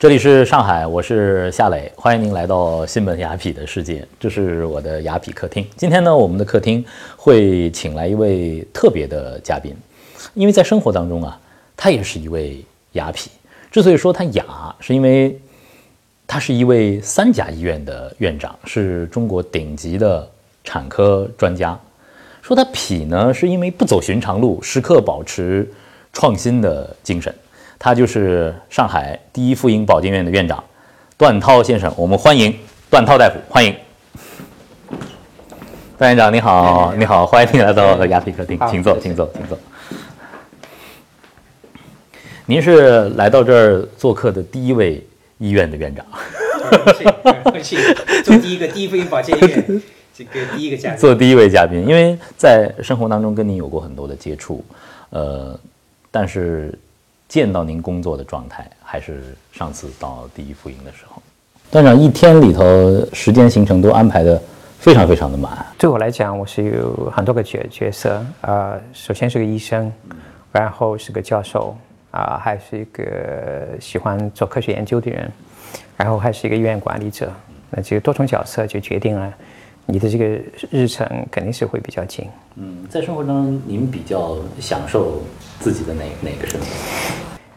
这里是上海，我是夏磊，欢迎您来到新本雅痞的世界，这是我的雅痞客厅。今天呢，我们的客厅会请来一位特别的嘉宾，因为在生活当中啊，他也是一位雅痞。之所以说他雅，是因为他是一位三甲医院的院长，是中国顶级的产科专家。说他痞呢，是因为不走寻常路，时刻保持创新的精神。他就是上海第一妇婴保健院的院长段涛先生，我们欢迎段涛大夫，欢迎。段院长，你好，你好，欢迎你来到雅皮客厅，请坐，请坐，请坐。您是来到这儿做客的第一位医院的院长，做第一个第一妇婴保健院这个第一个嘉宾，做第一位嘉宾，因为在生活当中跟您有过很多的接触，呃，但是。见到您工作的状态，还是上次到第一福音的时候，段长一天里头时间行程都安排的非常非常的满。对我来讲，我是有很多个角角色啊，首先是个医生，然后是个教授啊，还是一个喜欢做科学研究的人，然后还是一个医院管理者。那这个多重角色就决定了你的这个日程肯定是会比较紧。嗯，在生活中您比较享受。自己的哪哪个身份？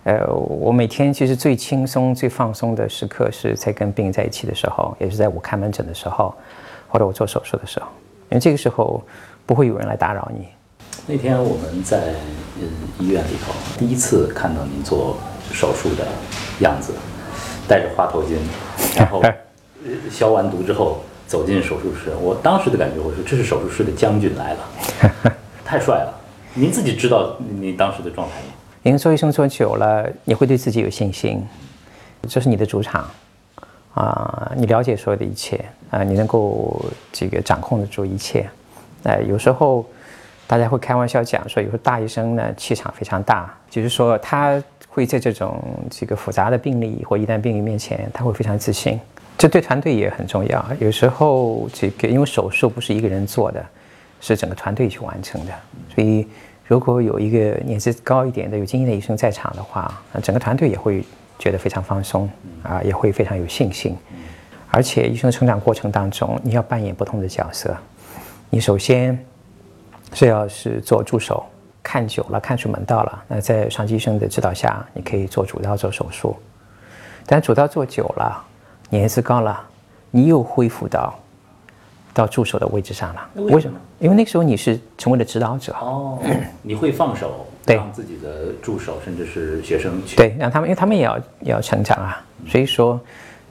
呃，我每天其实最轻松、最放松的时刻是在跟病人在一起的时候，也是在我看门诊的时候，或者我做手术的时候，因为这个时候不会有人来打扰你。那天我们在嗯医院里头第一次看到您做手术的样子，戴着花头巾，然后 消完毒之后走进手术室，我当时的感觉我说这是手术室的将军来了，太帅了。您自己知道你当时的状态吗？您做医生做久了，你会对自己有信心，这是你的主场，啊，你了解所有的一切，啊，你能够这个掌控得住一切，哎，有时候大家会开玩笑讲说，有时候大医生呢气场非常大，就是说他会在这种这个复杂的病例或疑难病例面前，他会非常自信，这对团队也很重要。有时候这个因为手术不是一个人做的。是整个团队去完成的，所以如果有一个年资高一点的有经验的医生在场的话，那整个团队也会觉得非常放松，啊，也会非常有信心。而且医生的成长过程当中，你要扮演不同的角色。你首先是要是做助手，看久了看出门道了，那在上级医生的指导下，你可以做主刀做手术。但主刀做久了，年资高了，你又恢复到。到助手的位置上了，为什么？因为那时候你是成为了指导者哦，你会放手让自己的助手甚至是学生去对，让他们，因为他们也要也要成长啊，所以说。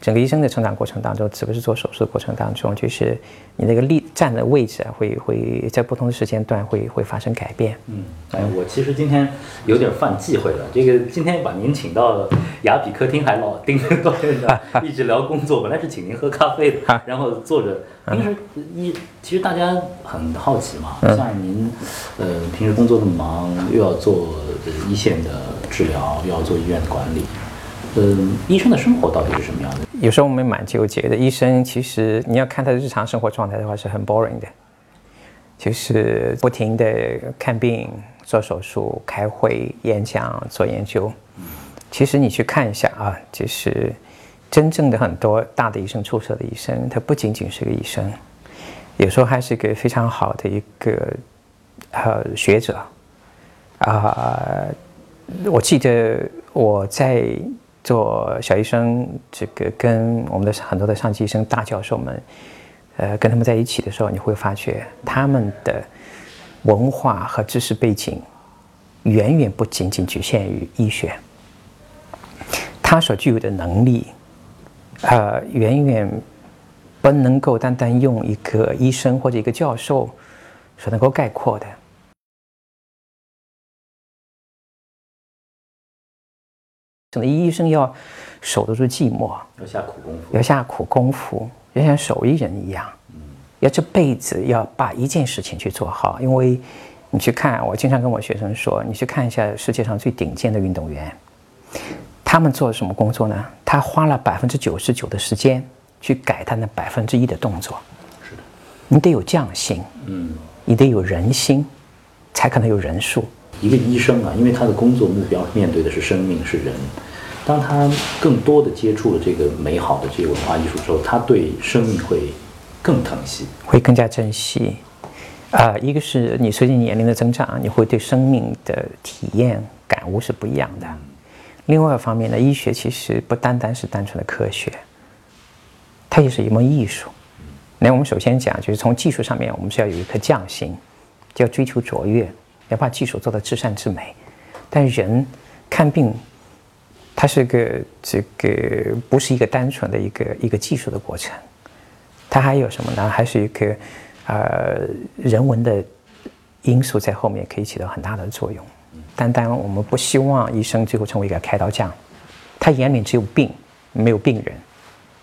整个医生的成长过程当中，特别是做手术的过程当中，就是你那个立站的位置啊，会会在不同的时间段会会发生改变。嗯，哎，我其实今天有点犯忌讳了。这个今天把您请到雅痞客厅，还老盯着高院长一直聊工作。本来是请您喝咖啡的，然后坐着。平时一其实大家很好奇嘛，像您，呃，平时工作那么忙，又要做一线的治疗，又要做医院的管理。嗯，医生的生活到底是什么样的？有时候我们蛮纠结的。医生其实你要看他的日常生活状态的话，是很 boring 的，就是不停的看病、做手术、开会、演讲、做研究。其实你去看一下啊，就是真正的很多大的医生出色的医生，他不仅仅是个医生，有时候还是一个非常好的一个呃学者啊。我记得我在。做小医生，这个跟我们的很多的上级医生、大教授们，呃，跟他们在一起的时候，你会发觉他们的文化和知识背景远远不仅仅局限于医学，他所具有的能力，呃，远远不能够单单用一个医生或者一个教授所能够概括的。可能医生要守得住寂寞，要下苦功夫，要下苦功夫，要像手艺人一样，要这辈子要把一件事情去做好。因为你去看，我经常跟我学生说，你去看一下世界上最顶尖的运动员，他们做什么工作呢？他花了百分之九十九的时间去改他那百分之一的动作。是的，你得有匠心，嗯，你得有人心，才可能有人数。一个医生啊，因为他的工作目标面对的是生命，是人。当他更多的接触了这个美好的这个文化艺术之后，他对生命会更疼惜，会更加珍惜。啊，一个是你随着年龄的增长，你会对生命的体验感悟是不一样的。另外一方面呢，医学其实不单单是单纯的科学，它也是一门艺术。那我们首先讲，就是从技术上面，我们是要有一颗匠心，就要追求卓越，要把技术做到至善至美。但人看病，它是个这个不是一个单纯的一个一个技术的过程，它还有什么呢？还是一个呃人文的因素在后面可以起到很大的作用。单单我们不希望医生最后成为一个开刀匠，他眼里只有病，没有病人，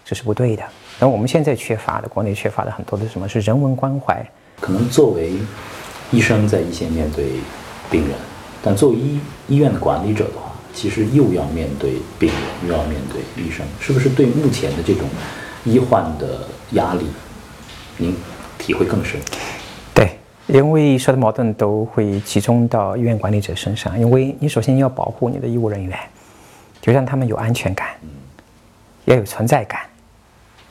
这是不对的。那我们现在缺乏的，国内缺乏的很多的什么是人文关怀？可能作为医生在一线面对病人，但作为医医院的管理者的话，其实又要面对病人，又要面对医生，是不是对目前的这种医患的压力，您体会更深？对，因为所有的矛盾都会集中到医院管理者身上，因为你首先要保护你的医务人员，就让他们有安全感，要有存在感。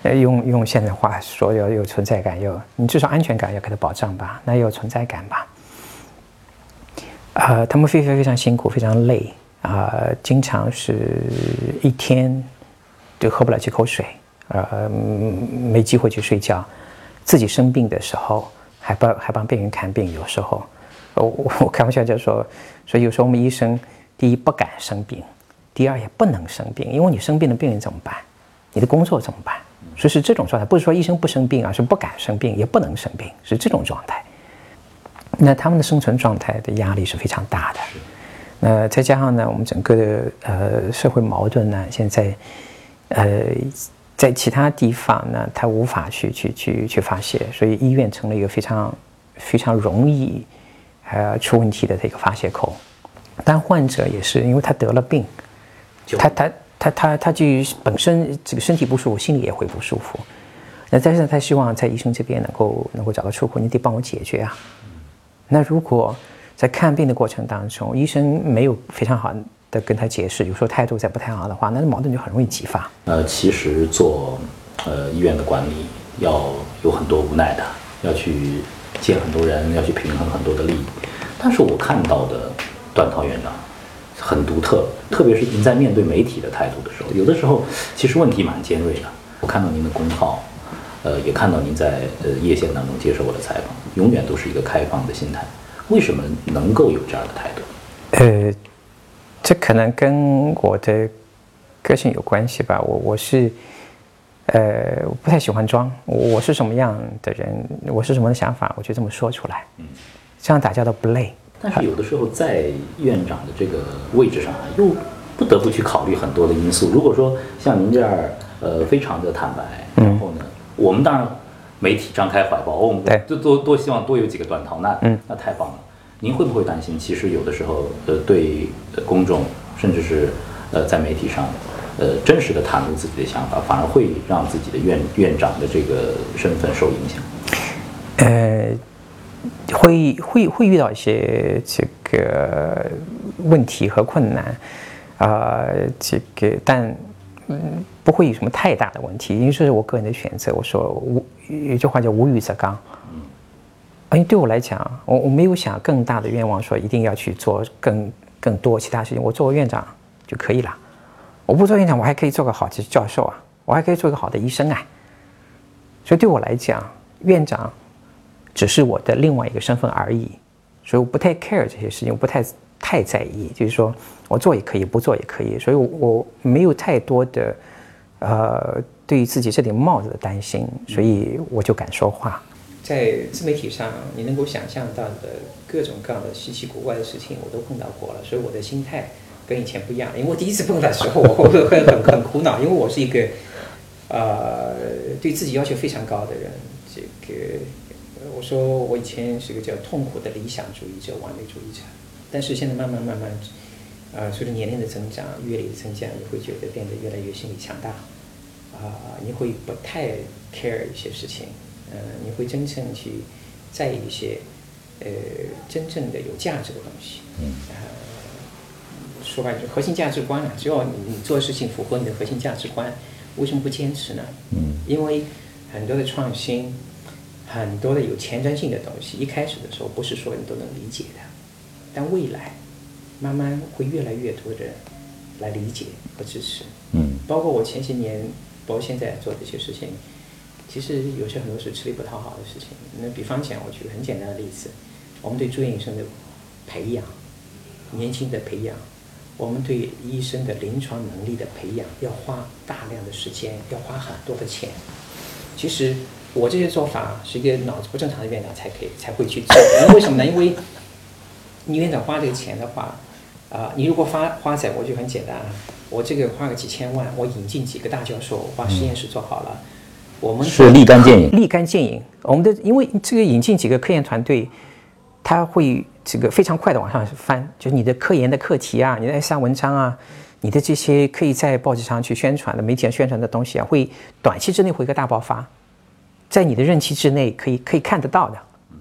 呃，用用现在话说，要有存在感，有你至少安全感要给他保障吧，那有存在感吧。啊，他们非常非常辛苦，非常累啊，经常是一天就喝不了几口水，呃，没机会去睡觉，自己生病的时候还帮还帮病人看病，有时候，我我开玩笑就说，所以有时候我们医生第一不敢生病，第二也不能生病，因为你生病的病人怎么办？你的工作怎么办？所以是这种状态，不是说医生不生病啊，是不敢生病，也不能生病，是这种状态。那他们的生存状态的压力是非常大的。那再加上呢，我们整个的呃社会矛盾呢，现在呃在其他地方呢，他无法去去去去发泄，所以医院成了一个非常非常容易呃出问题的这个发泄口。但患者也是，因为他得了病，他他。他他他就本身这个身体不舒服，心里也会不舒服。那但是他希望在医生这边能够能够找到出口，你得帮我解决啊。那如果在看病的过程当中，医生没有非常好的跟他解释，有时候态度再不太好的话，那矛盾就很容易激发。呃，其实做呃医院的管理要有很多无奈的，要去见很多人，要去平衡很多的利益。但是我看到的段涛院长。很独特，特别是您在面对媒体的态度的时候，有的时候其实问题蛮尖锐的。我看到您的公号，呃，也看到您在呃夜线当中接受我的采访，永远都是一个开放的心态。为什么能够有这样的态度？呃，这可能跟我的个性有关系吧。我我是，呃，我不太喜欢装。我是什么样的人，我是什么的想法，我就这么说出来。嗯，这样打交道不累。但是有的时候在院长的这个位置上啊，又不得不去考虑很多的因素。如果说像您这样，呃，非常的坦白，然后呢，我们当然媒体张开怀抱，我们多多多希望多有几个短逃，那那太棒了。您会不会担心？其实有的时候，呃，对公众，甚至是呃在媒体上，呃，真实的袒露自己的想法，反而会让自己的院院长的这个身份受影响。呃。会会会遇到一些这个问题和困难，啊，这个但嗯不会有什么太大的问题，因为这是我个人的选择。我说无有句话叫无欲则刚，嗯因为对我来讲，我我没有想更大的愿望，说一定要去做更更多其他事情。我做个院长就可以了，我不做院长，我还可以做个好的教授啊，我还可以做个好的医生啊。所以对我来讲，院长。只是我的另外一个身份而已，所以我不太 care 这些事情，我不太太在意。就是说我做也可以，不做也可以，所以我没有太多的呃对于自己这顶帽子的担心，所以我就敢说话。在自媒体上，你能够想象到的各种各样的稀奇古怪的事情，我都碰到过了，所以我的心态跟以前不一样。因为我第一次碰到的时候，我会很很很苦恼，因为我是一个呃对自己要求非常高的人，这个。我说我以前是个叫痛苦的理想主义者、完美主义者，但是现在慢慢慢慢，呃，随着年龄的增长、阅历的增加，你会觉得变得越来越心理强大，啊，你会不太 care 一些事情，嗯，你会真正去在意一些，呃，真正的有价值的东西，嗯，说白了就，核心价值观啊，只要你你做的事情符合你的核心价值观，为什么不坚持呢？嗯，因为很多的创新，很多的有前瞻性的东西，一开始的时候不是所有人都能理解的，但未来慢慢会越来越多的人来理解和支持。嗯，包括我前些年，包括现在做的一些事情，其实有些很多是吃力不讨好的事情。那比方讲，我举个很简单的例子，我们对住院医生的培养，年轻的培养，我们对医生的临床能力的培养，要花大量的时间，要花很多的钱。其实我这些做法是一个脑子不正常的院长才可以才会去做，因为为什么呢？因为你院长花这个钱的话，啊、你如果花花在我就很简单啊，我这个花个几千万，我引进几个大教授，把实验室做好了，我们是立竿见影。立竿见影。我们的因为这个引进几个科研团队，他会这个非常快的往上翻，就是你的科研的课题啊，你的 S R 文章啊，你的这些可以在报纸上去宣传的、媒体上宣传的东西啊，会短期之内会一个大爆发，在你的任期之内可以可以看得到的。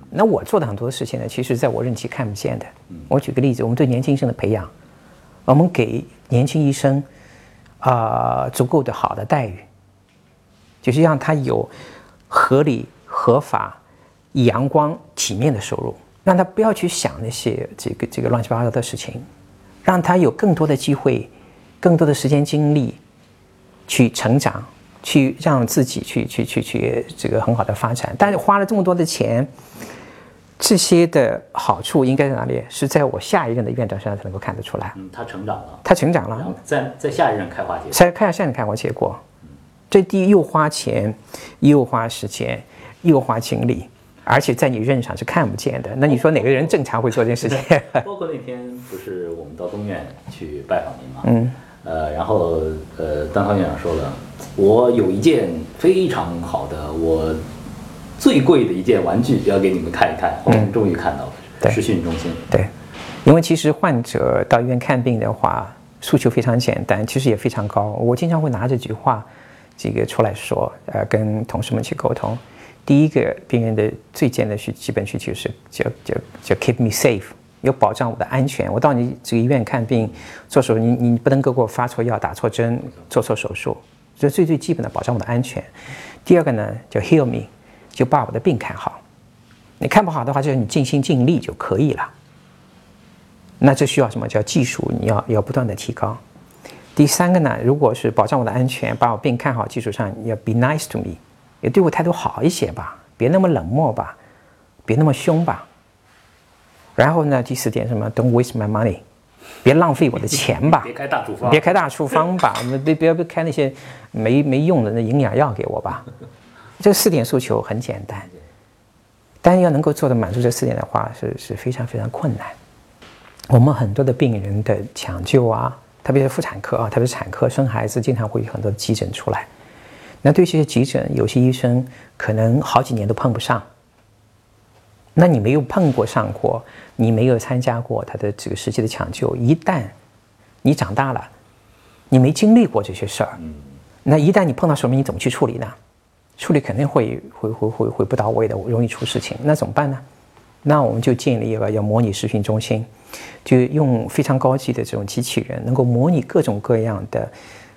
那我做的很多事情呢，其实在我任期看不见的。我举个例子，我们对年轻医生的培养，我们给年轻医生啊、足够的好的待遇，就是让他有合理、合法、阳光、体面的收入，让他不要去想那些这个这个乱七八糟的事情，让他有更多的机会、更多的时间精力去成长，去让自己去去去去这个很好的发展。但是花了这么多的钱，这些的好处应该在哪里？是在我下一任的院长身上才能够看得出来。嗯，他成长了，他成长了，在在下一任开花结果。在看下一任开花结果，这第一又花钱，又花时间，又花精力，而且在你任上是看不见的。那你说哪个人正常会做这件事情？包括那天不是我们到东院去拜访您吗，嗯，呃，然后呃，单方院长说了，我有一件非常好的，我最贵的一件玩具要给你们看一看，我们终于看到了，对视讯中心，对，因为其实患者到医院看病的话，诉求非常简单，其实也非常高。我经常会拿这句话，这个出来说，呃，跟同事们去沟通。第一个，病人的最简单的需基本需求是就就就 keep me safe，有保障我的安全。我到你这个医院看病做手术，你你不能够给我发错药、打错针、做错手术，这最最基本的保障我的安全。第二个呢，叫 heal me，就把我的病看好。你看不好的话，就是你尽心尽力就可以了。那这需要什么叫技术？你要要不断的提高。第三个呢，如果是保障我的安全，把我病看好，基础上要 be nice to me，也对我态度好一些吧，别那么冷漠吧，别那么凶吧。然后呢，第四点什么？Don't waste my money，别浪费我的钱吧 别，开大处方，别开大处方吧，我们别别别开那些没没用的那营养药给我吧。这四点诉求很简单，但是要能够做的满足这四点的话，是是非常非常困难。我们很多的病人的抢救啊，特别是妇产科啊，特别是产科生孩子，经常会有很多的急诊出来。那对这些急诊，有些医生可能好几年都碰不上。那你没有碰过上过，你没有参加过他的这个实际的抢救，一旦你长大了，你没经历过这些事儿，那一旦你碰到什么，你怎么去处理呢？处理肯定会会会会会不到位的，容易出事情。那怎么办呢？那我们就建立一个要模拟视讯中心，就用非常高级的这种机器人，能够模拟各种各样的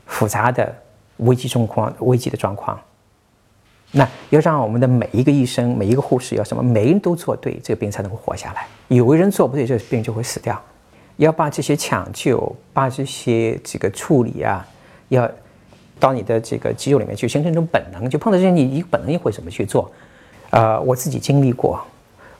复杂的危机状况、危机的状况。那要让我们的每一个医生、每一个护士要什么，每个人都做对，这个病才能够活下来。有个人做不对，这个病就会死掉。要把这些抢救、把这些这个处理啊，要到你的这个肌肉里面去，形成一种本能。就碰到这些，你你本能也会怎么去做？呃，我自己经历过，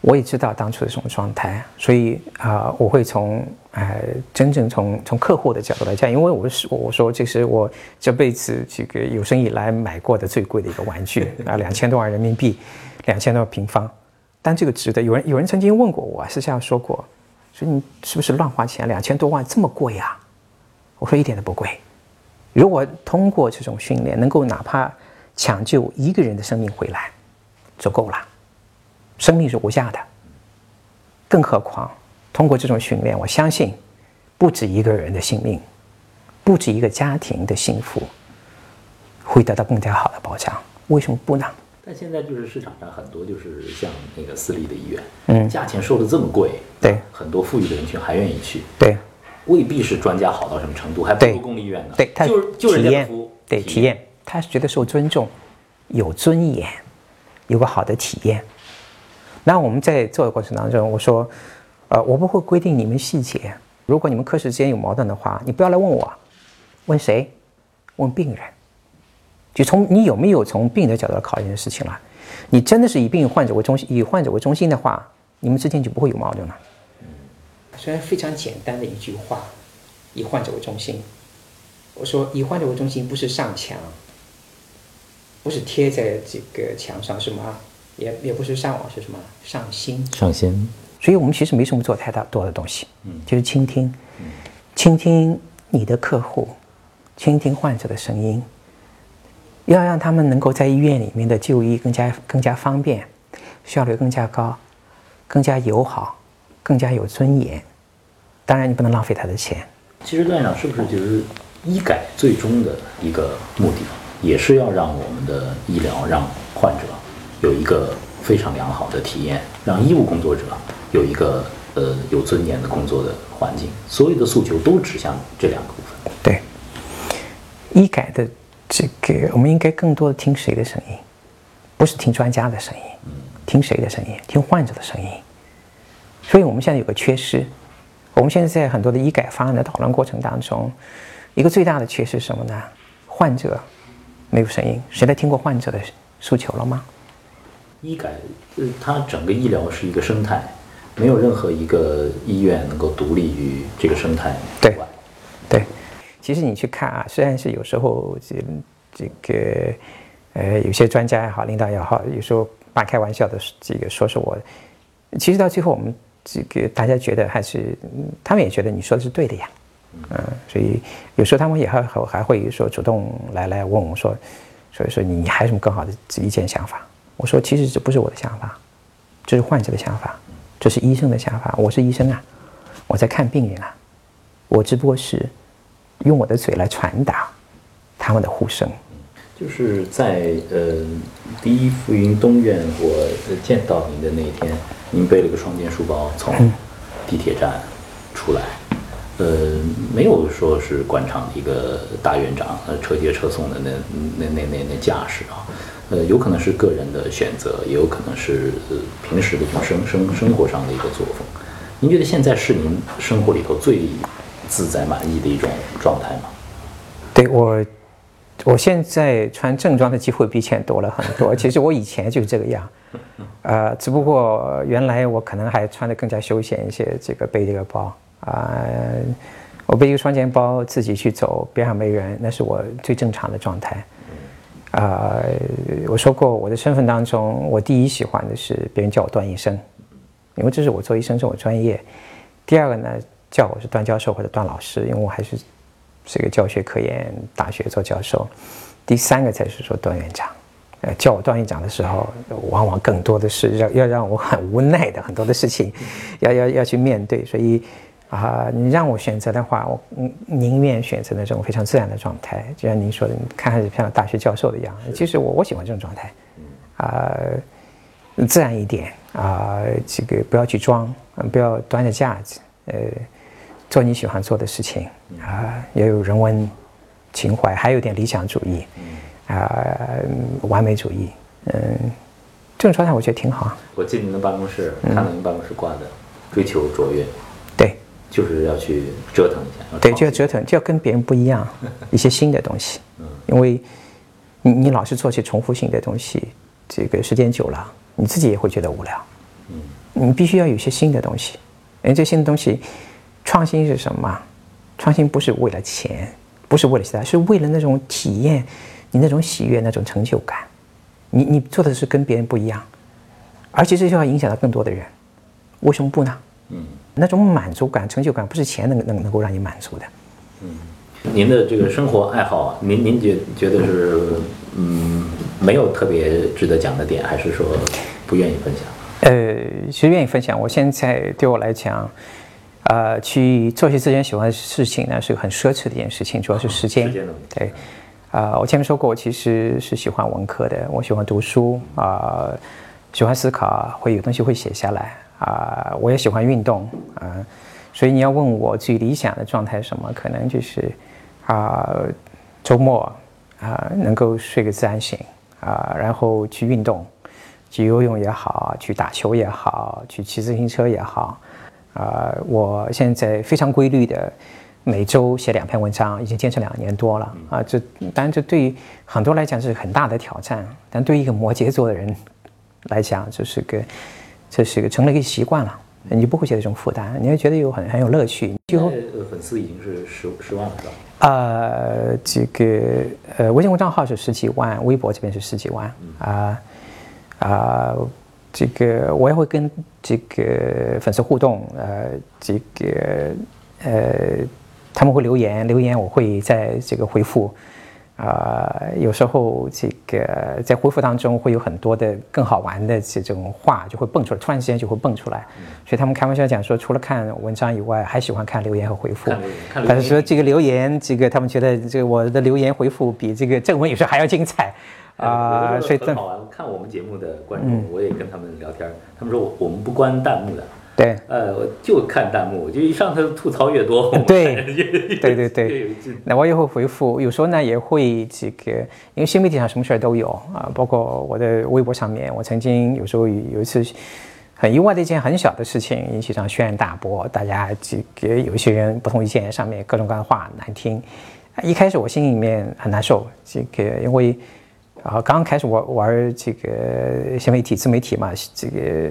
我也知道当初的这种状态，所以啊、我会从呃真正从从客户的角度来讲，因为我是我说这是我这辈子这个有生以来买过的最贵的一个玩具 啊，两千多万人民币，两千多平方，但这个值得。有人有人曾经问过我，私下说过，说你是不是乱花钱？两千多万这么贵啊？我说一点都不贵。如果通过这种训练，能够哪怕抢救一个人的生命回来，就够了。生命是无价的，更何况通过这种训练，我相信不止一个人的性命，不止一个家庭的幸福，会得到更加好的保障。为什么不呢？但现在就是市场上很多就是像那个私立的医院，嗯价钱收的这么贵，对很多富裕的人群还愿意去。对，未必是专家好到什么程度，还不对如公立医院呢。对，他就是就是体验对体验，他是觉得受尊重，有尊严，有个好的体验。那我们在做的过程当中，我说，呃，我不会规定你们细节。如果你们科室之间有矛盾的话，你不要来问我，问谁？问病人。就从你有没有从病人的角度来考虑这件事情了。你真的是以病患者为中心，以患者为中心的话，你们之间就不会有矛盾了。虽然非常简单的一句话，以患者为中心。我说以患者为中心不是上墙，不是贴在这个墙上是吗，也也不是上网是什么上心。上心。所以我们其实没什么做太大多的东西，嗯，就是倾听，倾听你的客户，倾听患者的声音，要让他们能够在医院里面的就医更加更加方便，效率更加高，更加友好，更加有尊严。当然，你不能浪费他的钱。其实段院长是不是就是医改最终的一个目的，也是要让我们的医疗让患者有一个非常良好的体验，让医务工作者有一个呃有尊严的工作的环境。所有的诉求都指向这两个部分。对，医改的这个，我们应该更多的听谁的声音，不是听专家的声音，听谁的声音？听患者的声音。所以我们现在有个缺失，我们现在在很多的医改方案的讨论过程当中，一个最大的缺失是什么呢？患者没有声音，谁来听过患者的诉求了吗？医改，呃，它整个医疗是一个生态，没有任何一个医院能够独立于这个生态对。对，其实你去看啊，虽然是有时候这这个呃有些专家也好，领导也好，有时候半开玩笑的这个说是我，其实到最后我们这个大家觉得还是，嗯他们也觉得你说的是对的呀，嗯，所以有时候他们也还还还会说主动来来问我说，所以说你还有什么更好的意见想法？我说其实这不是我的想法，这是患者的想法，这是医生的想法，我是医生啊，我在看病人啊。我只不过是用我的嘴来传达他们的呼声。就是在呃第一福云东院，我呃见到您的那一天，您背了个双肩书包从地铁站出来，呃，没有说是官场的一个大院长，呃，车接车送的那那那那那架势啊，呃，有可能是个人的选择，也有可能是平时的这种生生生活上的一个作风。您觉得现在是您生活里头最自在满意的一种状态吗？对我，我现在穿正装的机会比以前多了很多。其实我以前就这个样，呃，只不过原来我可能还穿的更加休闲一些，这个背这个包啊、我背一个双肩包自己去走，边上没人，那是我最正常的状态。啊、我说过我的身份当中，我第一喜欢的是别人叫我段医生，因为这是我做医生是我专业。第二个呢，叫我是段教授或者段老师，因为我还是这个教学科研大学做教授。第三个才是说段院长，呃，叫我段院长的时候，往往更多的是让要让我很无奈的很多的事情，要要要去面对。所以啊、你让我选择的话，我嗯宁愿选择那种非常自然的状态，就像您说的，看上去像大学教授的样子。其实我我喜欢这种状态，啊、自然一点啊、这个不要去装，嗯不要端着架子，呃，做你喜欢做的事情啊、也有人文情怀，还有点理想主义，啊、完美主义，嗯，这种状态我觉得挺好。我进您的办公室，看到您办公室挂的“追求卓越。对”，就是要去折腾一下。对，就要折腾，就要跟别人不一样，一些新的东西，因为你你老是做些重复性的东西，这个时间久了，你自己也会觉得无聊。嗯你必须要有一些新的东西，而这新的东西，创新是什么？创新不是为了钱，不是为了其他，是为了那种体验，你那种喜悦，那种成就感。你你做的是跟别人不一样，而且这就要影响到更多的人，为什么不呢？嗯，那种满足感、成就感，不是钱能能能够让你满足的。嗯您的这个生活爱好啊，您您觉觉得是嗯没有特别值得讲的点，还是说不愿意分享？呃，其实愿意分享。我现在对我来讲，呃，去做些自己喜欢的事情呢，是个很奢侈的一件事情，主要是时间。时间的问题对，啊、我前面说过，我其实是喜欢文科的，我喜欢读书啊、喜欢思考，会有东西会写下来啊、我也喜欢运动啊、所以你要问我最理想的状态是什么，可能就是啊、周末啊、能够睡个自然醒啊、然后去运动，去游泳也好，去打球也好，去骑自行车也好，啊、我现在非常规律的。每周写两篇文章，已经坚持两年多了啊！这当然这对于很多来讲是很大的挑战，但对于一个摩羯座的人来讲，这是个这是一个成了一个习惯了，你不会觉得这种负担，你会觉得有很很有乐趣。就现在呃粉丝已经是十十万了，是吧？呃，这个呃，微信公众号是十几万，微博这边是十几万啊啊、这个我也会跟这个粉丝互动，呃，这个呃，他们会留言，留言我会在这个回复。啊、有时候这个在回复当中会有很多的更好玩的这种话就会蹦出来，突然之间就会蹦出来，所以他们开玩笑讲说，除了看文章以外，还喜欢看留言和回复。看留言看留他言是说这个留言，这个他们觉得这个我的留言回复比这个正文有时候还要精彩。啊、所以这得很好玩。看我们节目的观众，我也跟他们聊天儿，他们说我我们不关弹幕的，对。呃，我就看弹幕，就一上头吐槽越多，对。对对对。那我也会回复，有时候呢也会这个，因为新媒体上什么事儿都有啊，包括我的微博上面，我曾经有时候有一次很意外的一件很小的事情，引起上轩然大波，大家这个有一些人不同意见，上面各种各样的话难听，啊一开始我心里面很难受，这个因为啊刚刚开始玩玩这个新媒体自媒体嘛，这个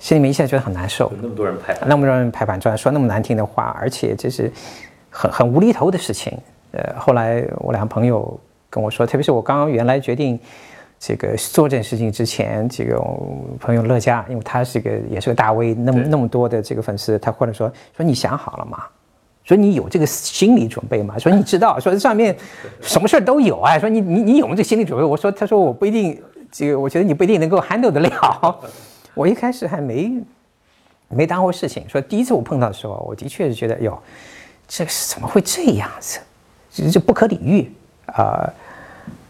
心里面一下觉得很难受，那么多人拍，那么多人拍板砖说那么难听的话，而且这是很很无厘头的事情。呃，后来我两个朋友跟我说，特别是我刚刚原来决定这个做这件事情之前，这个朋友乐嘉，因为他是个也是个大 V，那么那么多的这个粉丝，他忽然说说你想好了吗？说你有这个心理准备吗？说你知道，说上面什么事儿都有啊。说你你你有没有这心理准备？我说，他说我不一定，这个我觉得你不一定能够 handle 得了。我一开始还没没当回事情。说第一次我碰到的时候，我的确是觉得，哟，这是怎么会这样子？这这不可理喻啊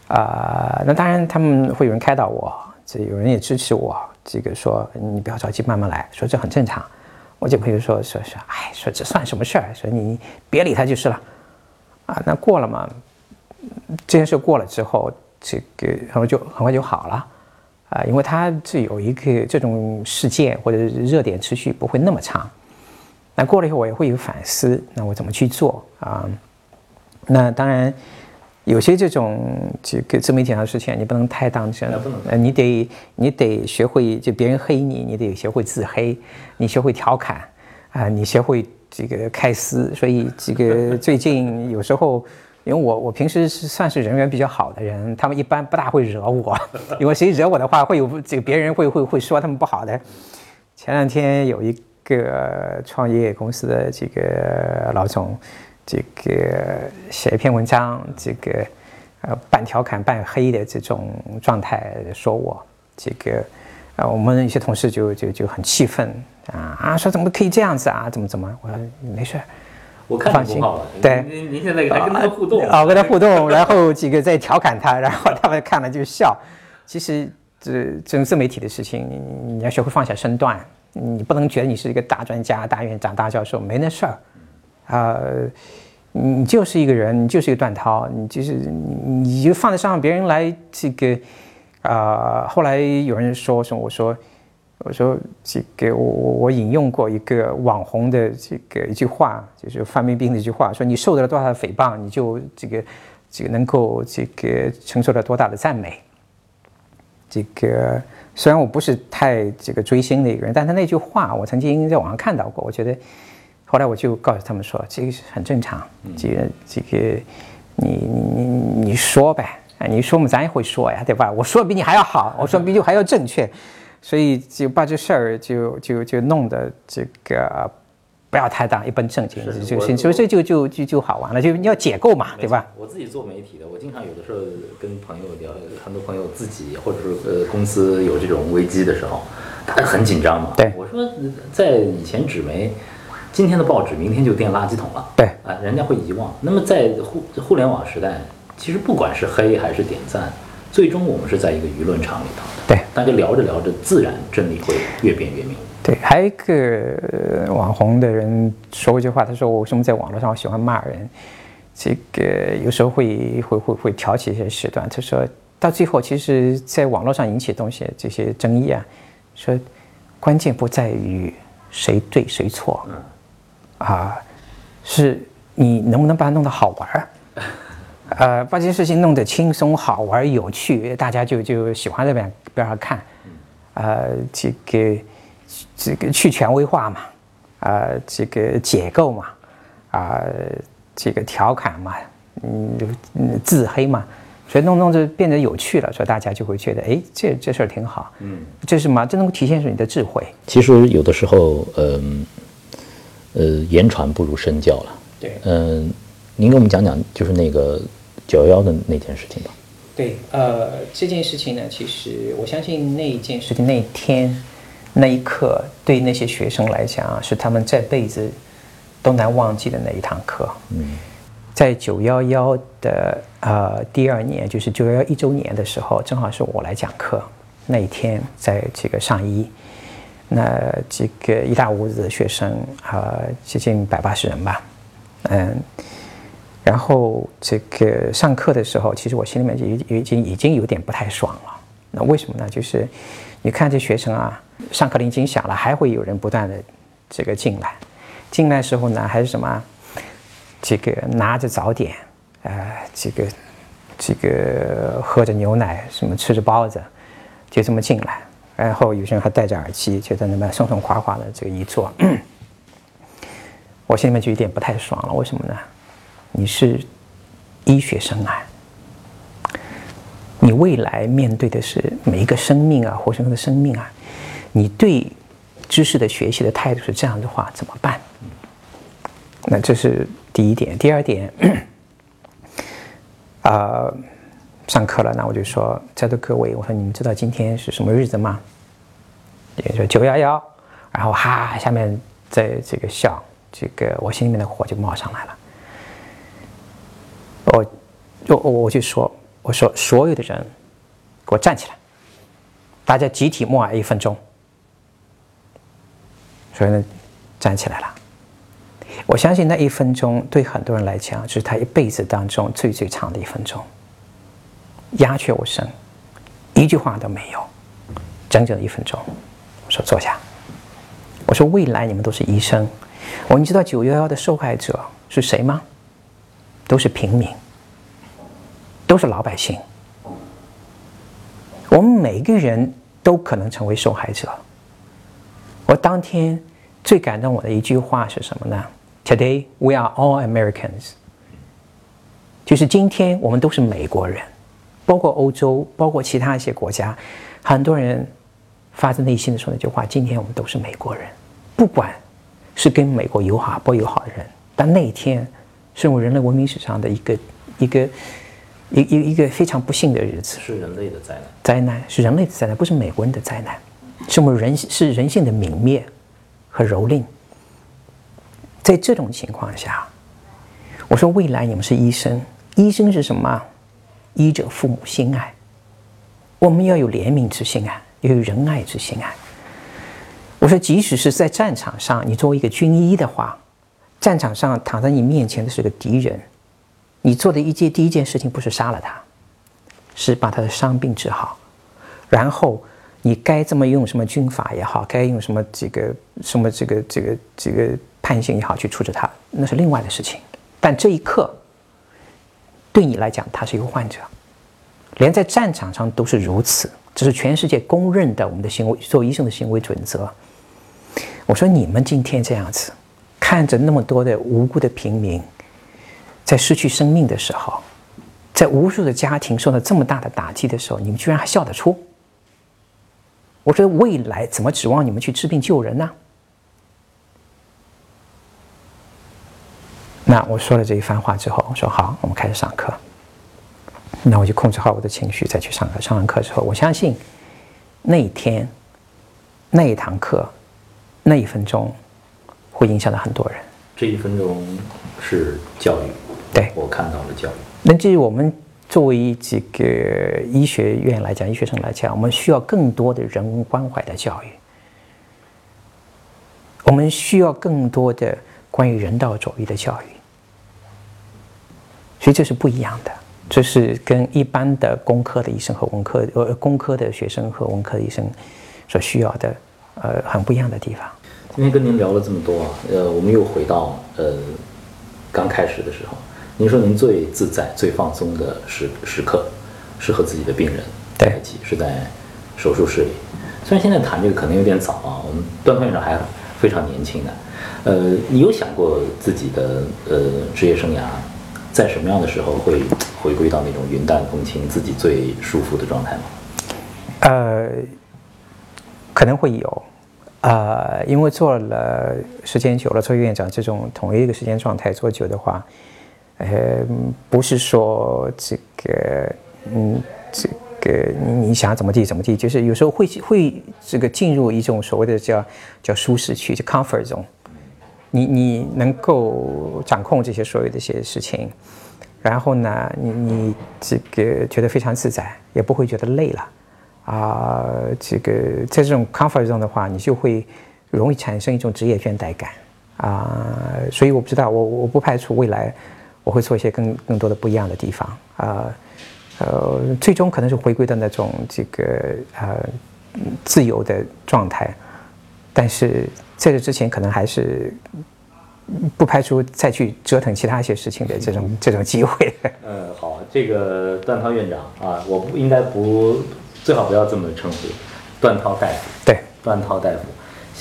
啊、那当然他们会有人开导我，这有人也支持我，这个说你不要着急，慢慢来，说这很正常。我就朋友说说说，哎，说这算什么事儿？说你别理他就是了。啊，那过了嘛，这件事过了之后，这个然后就很快就好了。啊，因为它是有一个这种事件或者热点持续不会那么长。那过了以后，我也会有反思，那我怎么去做啊？那当然，有些这种这个自媒体上的事情，你不能太当真呃，你得你得学会，就别人黑你，你得学会自黑，你学会调侃啊、你学会这个开撕。所以这个最近有时候。因为我我平时是算是人缘比较好的人，他们一般不大会惹我，因为谁惹我的话，会有这个别人会会会说他们不好的。前两天有一个创业公司的这个老总，这个写一篇文章，这个呃半调侃半黑的这种状态说我，这个啊我们一些同事就就就很气愤啊啊说怎么可以这样子啊怎么怎么我说没事儿。我看放心你公号了，对您您您现在还跟他互动啊，跟他互动，然后几个在调侃他，然后他们看了就笑。其实这这种自媒体的事情，你你要学会放下身段，你不能觉得你是一个大专家、大院长、大教授，没那事儿。啊、你就是一个人，你就是一个段涛，你就是你你就放得上别人来这个啊、后来有人说什么，我说。我说这个我我我引用过一个网红的这个一句话，就是范冰冰的一句话，说你受得了多大的诽谤，你就这个这个能够这个承受了多大的赞美。这个虽然我不是太这个追星的一个人，但他那句话我曾经在网上看到过，我觉得后来我就告诉他们说，这个是很正常，这个这个你你你你说呗，啊你说嘛咱也会说呀，对吧？我说的比你还要好，我说的比你还要正确。所以就把这事儿就就就弄得这个不要太当一本正经，是这个事情所以这就就就就好玩了，就你要解构嘛，对吧？？我自己做媒体的，我经常有的时候跟朋友聊，很多朋友自己或者是呃公司有这种危机的时候，他很紧张嘛。对我说在以前纸媒，今天的报纸明天就垫垃圾桶了。对啊，人家会遗忘。那么在互互联网时代，其实不管是黑还是点赞，最终我们是在一个舆论场里头的。对，大家聊着聊着，自然真理会越辩越明。对，还有一个网红的人说过一句话，他说：“我为什么在网络上我喜欢骂人？这个有时候会会会会挑起一些事端。”他说到最后，其实在网络上引起东西这些争议啊，说关键不在于谁对谁错，啊，是你能不能把它弄得好玩儿，呃，把这些事情弄得轻松、好玩、有趣，大家就就喜欢这边边上看，呃，这个。这个去权威化嘛，啊，这个解构嘛，啊，这个调侃嘛，嗯，自黑嘛，所以弄弄就变得有趣了，所以大家就会觉得，哎，这这事儿挺好，嗯，这是什么？这能够体现出你的智慧。其实有的时候，嗯，呃，言传不如身教了。对，嗯，您给我们讲讲，就是那个九幺幺的那件事情吧。对，呃，这件事情呢，其实我相信那一件事情那一天。那一刻，对那些学生来讲，是他们这辈子都难忘记的那一堂课。嗯，在九幺幺的呃第二年，就是九幺幺一周年的时候，正好是我来讲课那一天，在这个上一，那这个一大屋子的学生啊，接近百八十人吧，嗯，然后这个上课的时候，其实我心里面已已经已经有点不太爽了。那为什么呢？就是你看这学生啊。上课铃已经响了，还会有人不断的这个进来。进来时候呢，还是什么？这个拿着早点，呃，这个这个喝着牛奶，什么吃着包子，就这么进来。然后有些人还戴着耳机，就在那边松松垮垮的这个一坐。我心里面就有点不太爽了。为什么呢？你是医学生啊，你未来面对的是每一个生命啊，活生生的生命啊。你对知识的学习的态度是这样的话，怎么办？那这是第一点。第二点，啊，上课了，那我就说，在座各位，我说你们知道今天是什么日子吗？也就九幺幺，然后哈，下面在这个笑，这个我心里面的火就冒上来了。我，我我就说，我说所有的人，给我站起来，大家集体默哀一分钟。所以呢，站起来了。我相信那一分钟对很多人来讲，是他一辈子当中最最长的一分钟。鸦雀无声，一句话都没有，整整一分钟。我说坐下。我说未来你们都是医生。我你知道九幺幺的受害者是谁吗？都是平民，都是老百姓。我们每个人都可能成为受害者。我当天最感动我的一句话是什么呢？Today we are all Americans。就是今天我们都是美国人，包括欧洲，包括其他一些国家，很多人发自内心的说那句话：今天我们都是美国人，不管是跟美国友好不友好的人，但那一天是我们人类文明史上的一个一个一一一个非常不幸的日子，是人类的灾难，灾难是人类的灾难，不是美国人的灾难。是我们人是人性的泯灭和蹂躏，在这种情况下，我说未来你们是医生，医生是什么？医者父母心爱，我们要有怜悯之心啊，要有仁爱之心啊。我说，即使是在战场上，你作为一个军医的话，战场上躺在你面前的是个敌人，你做的一件第一件事情不是杀了他，是把他的伤病治好，然后。你该这么用什么军法也好，该用什么这个什么这个这个这个判刑也好去处置他，那是另外的事情。但这一刻，对你来讲，他是一个患者，连在战场上都是如此，这是全世界公认的我们的行为，做医生的行为准则。我说你们今天这样子，看着那么多的无辜的平民在失去生命的时候，在无数的家庭受到这么大的打击的时候，你们居然还笑得出？我说未来怎么指望你们去治病救人呢？那我说了这一番话之后，我说好，我们开始上课。那我就控制好我的情绪，再去上课。上完课之后，我相信那一天、那一堂课、那一分钟会影响到很多人。这一分钟是教育，对我看到了教育。那至于我们。作为这个医学院来讲，医学生来讲，我们需要更多的人文关怀的教育。我们需要更多的关于人道主义的教育，所以这是不一样的。这是跟一般的工科的医生和文科呃工科的学生和文科的医生所需要的呃很不一样的地方。今天跟您聊了这么多啊，呃，我们又回到呃刚开始的时候，您说您最自在、最放松的时时刻是和自己的病人在一起，是在手术室里。虽然现在谈这个可能有点早啊，我们段院长还非常年轻的，呃，你有想过自己的呃职业生涯在什么样的时候会回归到那种云淡风轻、自己最舒服的状态吗？呃，可能会有。啊，因为做了时间久了，做院长这种同一个时间状态做久的话，呃，不是说这个，嗯，这个你你想怎么地怎么地，就是有时候会会这个进入一种所谓的叫叫舒适区，就 comfort zone，你你能够掌控这些所有的一些事情，然后呢，你你这个觉得非常自在，也不会觉得累了。啊，这个在这种 comfort zone 的话，你就会容易产生一种职业倦怠感啊。所以我不知道，我我不排除未来我会做一些更更多的不一样的地方啊。呃，最终可能是回归到那种这个呃自由的状态，但是在这之前，可能还是不排除再去折腾其他一些事情的这种这种机会。嗯，好，这个段涛院长啊，我不应该不。最好不要这么称呼，段涛大夫。对，段涛大夫，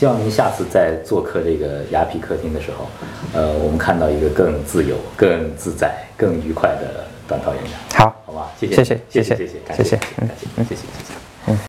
希望您下次在做客这个雅痞客厅的时候，呃，我们看到一个更自由、更自在、更愉快的段涛演讲。好，好吧，谢谢，谢谢，谢谢，谢谢，感谢，感谢，谢谢，谢谢。